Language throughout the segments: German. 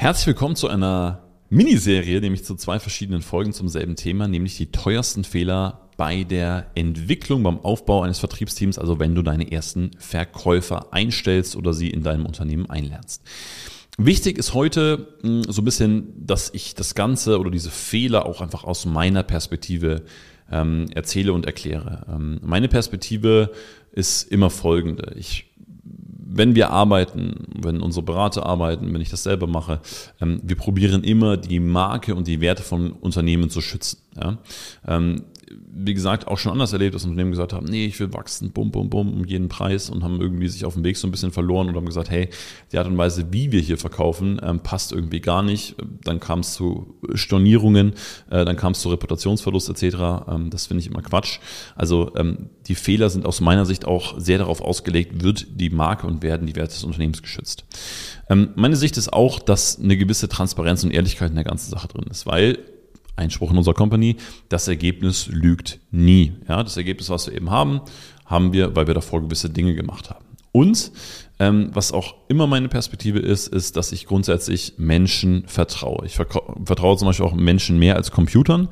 Herzlich willkommen zu einer Miniserie, nämlich zu zwei verschiedenen Folgen zum selben Thema, nämlich die teuersten Fehler bei der Entwicklung, beim Aufbau eines Vertriebsteams, also wenn du deine ersten Verkäufer einstellst oder sie in deinem Unternehmen einlernst. Wichtig ist heute hm, so ein bisschen, dass ich das Ganze oder diese Fehler auch einfach aus meiner Perspektive ähm, erzähle und erkläre. Ähm, meine Perspektive ist immer folgende. Ich wenn wir arbeiten, wenn unsere Berater arbeiten, wenn ich das selber mache, ähm, wir probieren immer die Marke und die Werte von Unternehmen zu schützen. Wie gesagt, auch schon anders erlebt, dass Unternehmen gesagt haben, nee, ich will wachsen, bum, bum, bum, um jeden Preis und haben irgendwie sich auf dem Weg so ein bisschen verloren und haben gesagt, hey, die Art und Weise, wie wir hier verkaufen, ähm, passt irgendwie gar nicht. Dann kam es zu Stornierungen, äh, dann kam es zu Reputationsverlust etc. Ähm, das finde ich immer Quatsch. Also ähm, die Fehler sind aus meiner Sicht auch sehr darauf ausgelegt, wird die Marke und werden die Werte des Unternehmens geschützt. Meine Sicht ist auch, dass eine gewisse Transparenz und Ehrlichkeit in der ganzen Sache drin ist, weil Einspruch in unserer Company, das Ergebnis lügt nie. Ja, das Ergebnis, was wir eben haben, haben wir, weil wir davor gewisse Dinge gemacht haben. Und ähm, was auch immer meine Perspektive ist, ist, dass ich grundsätzlich Menschen vertraue. Ich vertraue zum Beispiel auch Menschen mehr als Computern.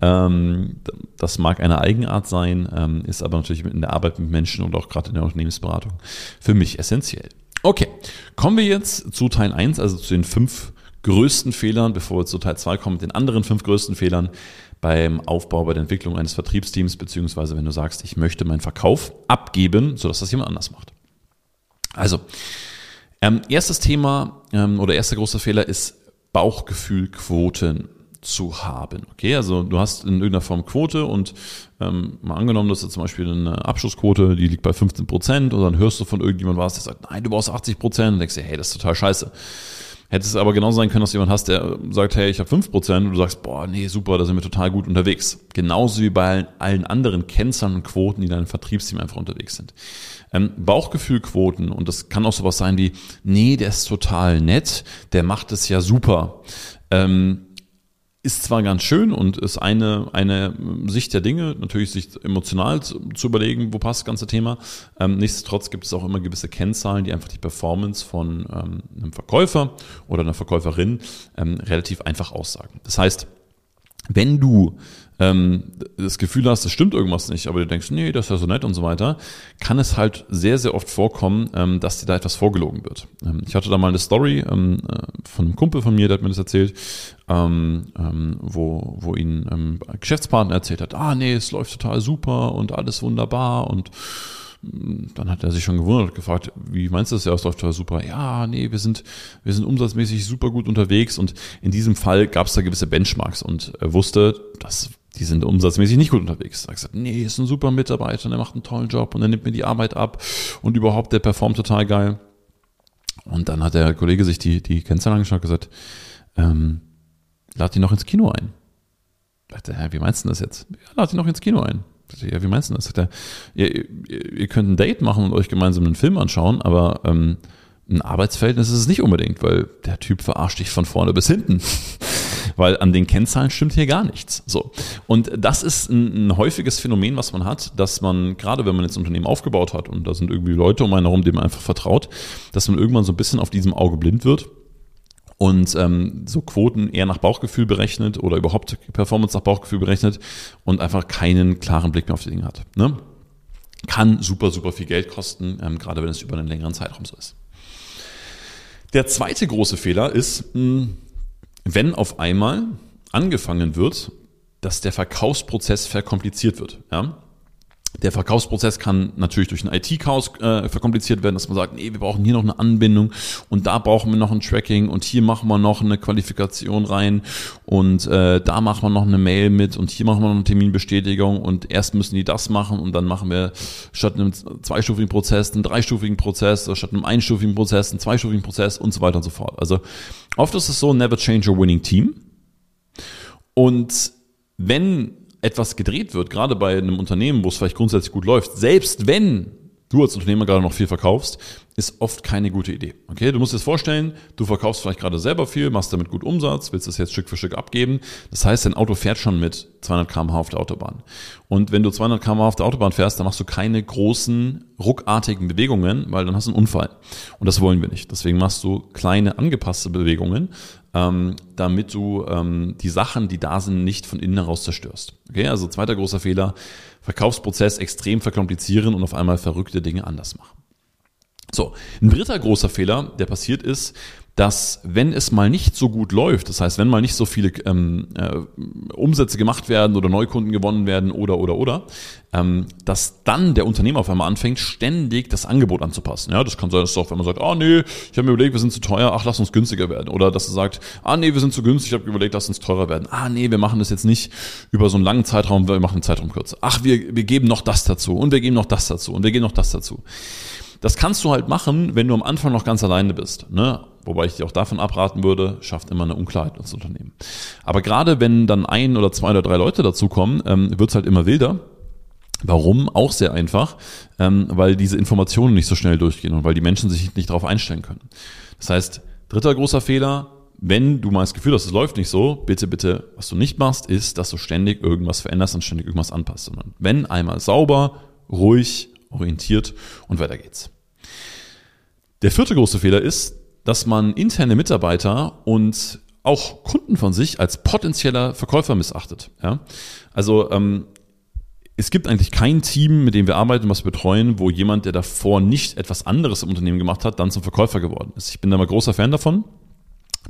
Ähm, das mag eine Eigenart sein, ähm, ist aber natürlich in der Arbeit mit Menschen und auch gerade in der Unternehmensberatung für mich essentiell. Okay, kommen wir jetzt zu Teil 1, also zu den fünf größten Fehlern, bevor wir zu Teil 2 kommen, den anderen fünf größten Fehlern beim Aufbau, bei der Entwicklung eines Vertriebsteams, beziehungsweise wenn du sagst, ich möchte meinen Verkauf abgeben, sodass das jemand anders macht. Also, ähm, erstes Thema ähm, oder erster großer Fehler ist Bauchgefühlquoten zu haben. Okay, also du hast in irgendeiner Form Quote und ähm, mal angenommen, dass du zum Beispiel eine Abschlussquote, die liegt bei 15 Prozent und dann hörst du von irgendjemandem was, der sagt, nein, du brauchst 80 Prozent und denkst dir, hey, das ist total scheiße. Hätte es aber genau sein können, dass jemand hast, der sagt, hey, ich habe 5% und du sagst, boah, nee, super, da sind wir total gut unterwegs. Genauso wie bei allen anderen Kennzahlen und Quoten, die in deinem Vertriebsteam einfach unterwegs sind. Ähm, Bauchgefühlquoten, und das kann auch sowas sein wie, nee, der ist total nett, der macht es ja super. Ähm, ist zwar ganz schön und ist eine, eine Sicht der Dinge, natürlich sich emotional zu, zu überlegen, wo passt das ganze Thema. Ähm, nichtsdestotrotz gibt es auch immer gewisse Kennzahlen, die einfach die Performance von ähm, einem Verkäufer oder einer Verkäuferin ähm, relativ einfach aussagen. Das heißt, wenn du ähm, das Gefühl hast, es stimmt irgendwas nicht, aber du denkst, nee, das ist ja so nett und so weiter, kann es halt sehr, sehr oft vorkommen, ähm, dass dir da etwas vorgelogen wird. Ähm, ich hatte da mal eine Story ähm, äh, von einem Kumpel von mir, der hat mir das erzählt, ähm, ähm, wo, wo ihn ähm, Geschäftspartner erzählt hat, ah nee, es läuft total super und alles wunderbar und dann hat er sich schon gewundert, gefragt, wie meinst du das total super? Ja, nee, wir sind, wir sind umsatzmäßig super gut unterwegs und in diesem Fall gab es da gewisse Benchmarks und er wusste, dass die sind umsatzmäßig nicht gut unterwegs. Er hat gesagt, nee, ist ein super Mitarbeiter und er macht einen tollen Job und er nimmt mir die Arbeit ab und überhaupt, der performt total geil. Und dann hat der Kollege sich die, die Kennzahlen angeschaut und gesagt, ähm, lad ihn noch ins Kino ein. Ich dachte, wie meinst du das jetzt? Ja, lad ihn noch ins Kino ein. Ja, wie meinst du das? Sagt er, ihr, ihr könnt ein Date machen und euch gemeinsam einen Film anschauen, aber ähm, ein Arbeitsverhältnis ist es nicht unbedingt, weil der Typ verarscht dich von vorne bis hinten. weil an den Kennzahlen stimmt hier gar nichts. So. Und das ist ein, ein, häufiges Phänomen, was man hat, dass man, gerade wenn man jetzt ein Unternehmen aufgebaut hat und da sind irgendwie Leute um einen herum, denen man einfach vertraut, dass man irgendwann so ein bisschen auf diesem Auge blind wird und ähm, so Quoten eher nach Bauchgefühl berechnet oder überhaupt Performance nach Bauchgefühl berechnet und einfach keinen klaren Blick mehr auf die Dinge hat. Ne? Kann super, super viel Geld kosten, ähm, gerade wenn es über einen längeren Zeitraum so ist. Der zweite große Fehler ist, mh, wenn auf einmal angefangen wird, dass der Verkaufsprozess verkompliziert wird. Ja? Der Verkaufsprozess kann natürlich durch ein IT-Chaos äh, verkompliziert werden, dass man sagt, nee, wir brauchen hier noch eine Anbindung und da brauchen wir noch ein Tracking und hier machen wir noch eine Qualifikation rein und äh, da machen wir noch eine Mail mit und hier machen wir noch eine Terminbestätigung und erst müssen die das machen und dann machen wir statt einem zweistufigen Prozess einen dreistufigen Prozess, statt einem einstufigen Prozess einen zweistufigen Prozess und so weiter und so fort. Also oft ist es so, never change your winning team. Und wenn etwas gedreht wird, gerade bei einem Unternehmen, wo es vielleicht grundsätzlich gut läuft, selbst wenn du als Unternehmer gerade noch viel verkaufst, ist oft keine gute Idee. Okay, du musst dir das vorstellen, du verkaufst vielleicht gerade selber viel, machst damit gut Umsatz, willst das jetzt Stück für Stück abgeben. Das heißt, dein Auto fährt schon mit 200 km/h auf der Autobahn. Und wenn du 200 km/h auf der Autobahn fährst, dann machst du keine großen, ruckartigen Bewegungen, weil dann hast du einen Unfall. Und das wollen wir nicht. Deswegen machst du kleine, angepasste Bewegungen, ähm, damit du ähm, die Sachen, die da sind, nicht von innen heraus zerstörst. Okay, also zweiter großer Fehler, Verkaufsprozess extrem verkomplizieren und auf einmal verrückte Dinge anders machen. So, ein dritter großer Fehler, der passiert ist, dass wenn es mal nicht so gut läuft, das heißt, wenn mal nicht so viele ähm, äh, Umsätze gemacht werden oder Neukunden gewonnen werden oder oder oder, ähm, dass dann der Unternehmer auf einmal anfängt, ständig das Angebot anzupassen. Ja, das kann sein, dass auch, wenn man sagt, ah nee, ich habe mir überlegt, wir sind zu teuer, ach lass uns günstiger werden. Oder dass er sagt, ah nee, wir sind zu günstig, ich habe überlegt, lass uns teurer werden. Ah nee, wir machen das jetzt nicht über so einen langen Zeitraum, wir machen den Zeitraum kürzer. Ach, wir, wir geben noch das dazu und wir geben noch das dazu und wir geben noch das dazu. Das kannst du halt machen, wenn du am Anfang noch ganz alleine bist. Ne? Wobei ich dir auch davon abraten würde, schafft immer eine Unklarheit ins Unternehmen. Aber gerade wenn dann ein oder zwei oder drei Leute dazukommen, ähm, wird es halt immer wilder. Warum? Auch sehr einfach, ähm, weil diese Informationen nicht so schnell durchgehen und weil die Menschen sich nicht darauf einstellen können. Das heißt, dritter großer Fehler, wenn du mal das Gefühl hast, es läuft nicht so, bitte, bitte, was du nicht machst, ist, dass du ständig irgendwas veränderst und ständig irgendwas anpasst, sondern wenn einmal sauber, ruhig orientiert und weiter geht's. Der vierte große Fehler ist, dass man interne Mitarbeiter und auch Kunden von sich als potenzieller Verkäufer missachtet. Ja? Also ähm, es gibt eigentlich kein Team, mit dem wir arbeiten, was wir betreuen, wo jemand, der davor nicht etwas anderes im Unternehmen gemacht hat, dann zum Verkäufer geworden ist. Ich bin da mal großer Fan davon.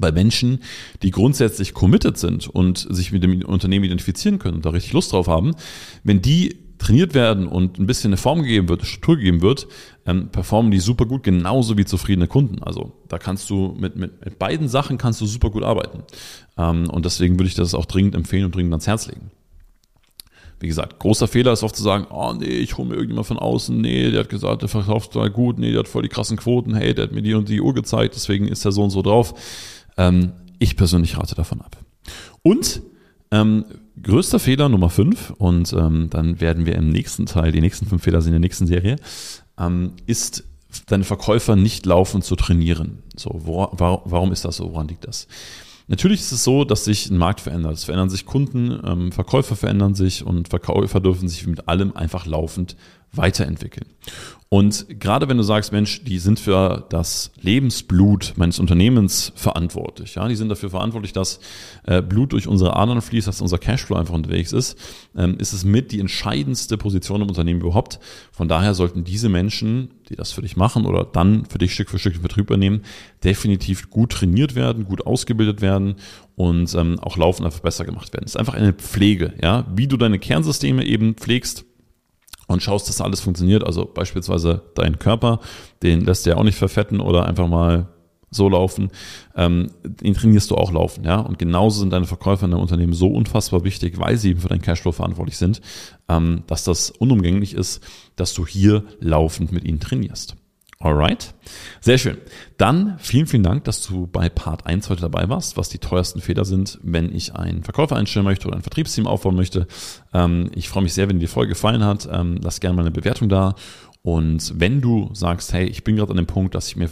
Bei Menschen, die grundsätzlich committed sind und sich mit dem Unternehmen identifizieren können und da richtig Lust drauf haben, wenn die trainiert werden und ein bisschen eine Form gegeben wird, Struktur gegeben wird, ähm, performen die super gut, genauso wie zufriedene Kunden. Also da kannst du mit, mit, mit beiden Sachen kannst du super gut arbeiten. Ähm, und deswegen würde ich das auch dringend empfehlen und dringend ans Herz legen. Wie gesagt, großer Fehler ist oft zu sagen, oh nee, ich hole mir irgendjemand von außen, nee, der hat gesagt, der verkauft total gut, nee, der hat voll die krassen Quoten, hey, der hat mir die und die Uhr gezeigt, deswegen ist der so und so drauf. Ähm, ich persönlich rate davon ab. Und ähm, größter Fehler Nummer 5, und ähm, dann werden wir im nächsten Teil, die nächsten fünf Fehler sind in der nächsten Serie, ähm, ist deine Verkäufer nicht laufend zu trainieren. So, wo, warum ist das so? Woran liegt das? Natürlich ist es so, dass sich ein Markt verändert. Es verändern sich Kunden, ähm, Verkäufer verändern sich und Verkäufer dürfen sich mit allem einfach laufend weiterentwickeln. Und gerade wenn du sagst, Mensch, die sind für das Lebensblut meines Unternehmens verantwortlich, ja, die sind dafür verantwortlich, dass äh, Blut durch unsere Adern fließt, dass unser Cashflow einfach unterwegs ist, ähm, ist es mit die entscheidendste Position im Unternehmen überhaupt. Von daher sollten diese Menschen, die das für dich machen oder dann für dich Stück für Stück den Vertrieb übernehmen, definitiv gut trainiert werden, gut ausgebildet werden und ähm, auch laufend einfach besser gemacht werden. Es ist einfach eine Pflege, ja, wie du deine Kernsysteme eben pflegst und schaust, dass alles funktioniert. Also beispielsweise dein Körper, den lässt du ja auch nicht verfetten oder einfach mal so laufen, ähm, den trainierst du auch laufen, ja. Und genauso sind deine Verkäufer in deinem Unternehmen so unfassbar wichtig, weil sie eben für deinen Cashflow verantwortlich sind, ähm, dass das unumgänglich ist, dass du hier laufend mit ihnen trainierst. Alright. Sehr schön. Dann vielen, vielen Dank, dass du bei Part 1 heute dabei warst, was die teuersten Fehler sind, wenn ich einen Verkäufer einstellen möchte oder ein Vertriebsteam aufbauen möchte. Ähm, ich freue mich sehr, wenn dir die Folge gefallen hat. Ähm, lass gerne mal eine Bewertung da. Und wenn du sagst, hey, ich bin gerade an dem Punkt, dass ich mir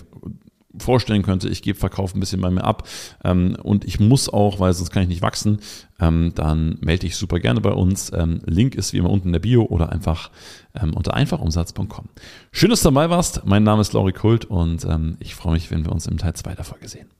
vorstellen könnte, ich gebe Verkauf ein bisschen bei mir ab ähm, und ich muss auch, weil sonst kann ich nicht wachsen, ähm, dann melde dich super gerne bei uns. Ähm, Link ist wie immer unten in der Bio oder einfach ähm, unter einfachumsatz.com. Schön, dass du dabei warst. Mein Name ist Lauri Kult und ähm, ich freue mich, wenn wir uns im Teil 2 der Folge sehen.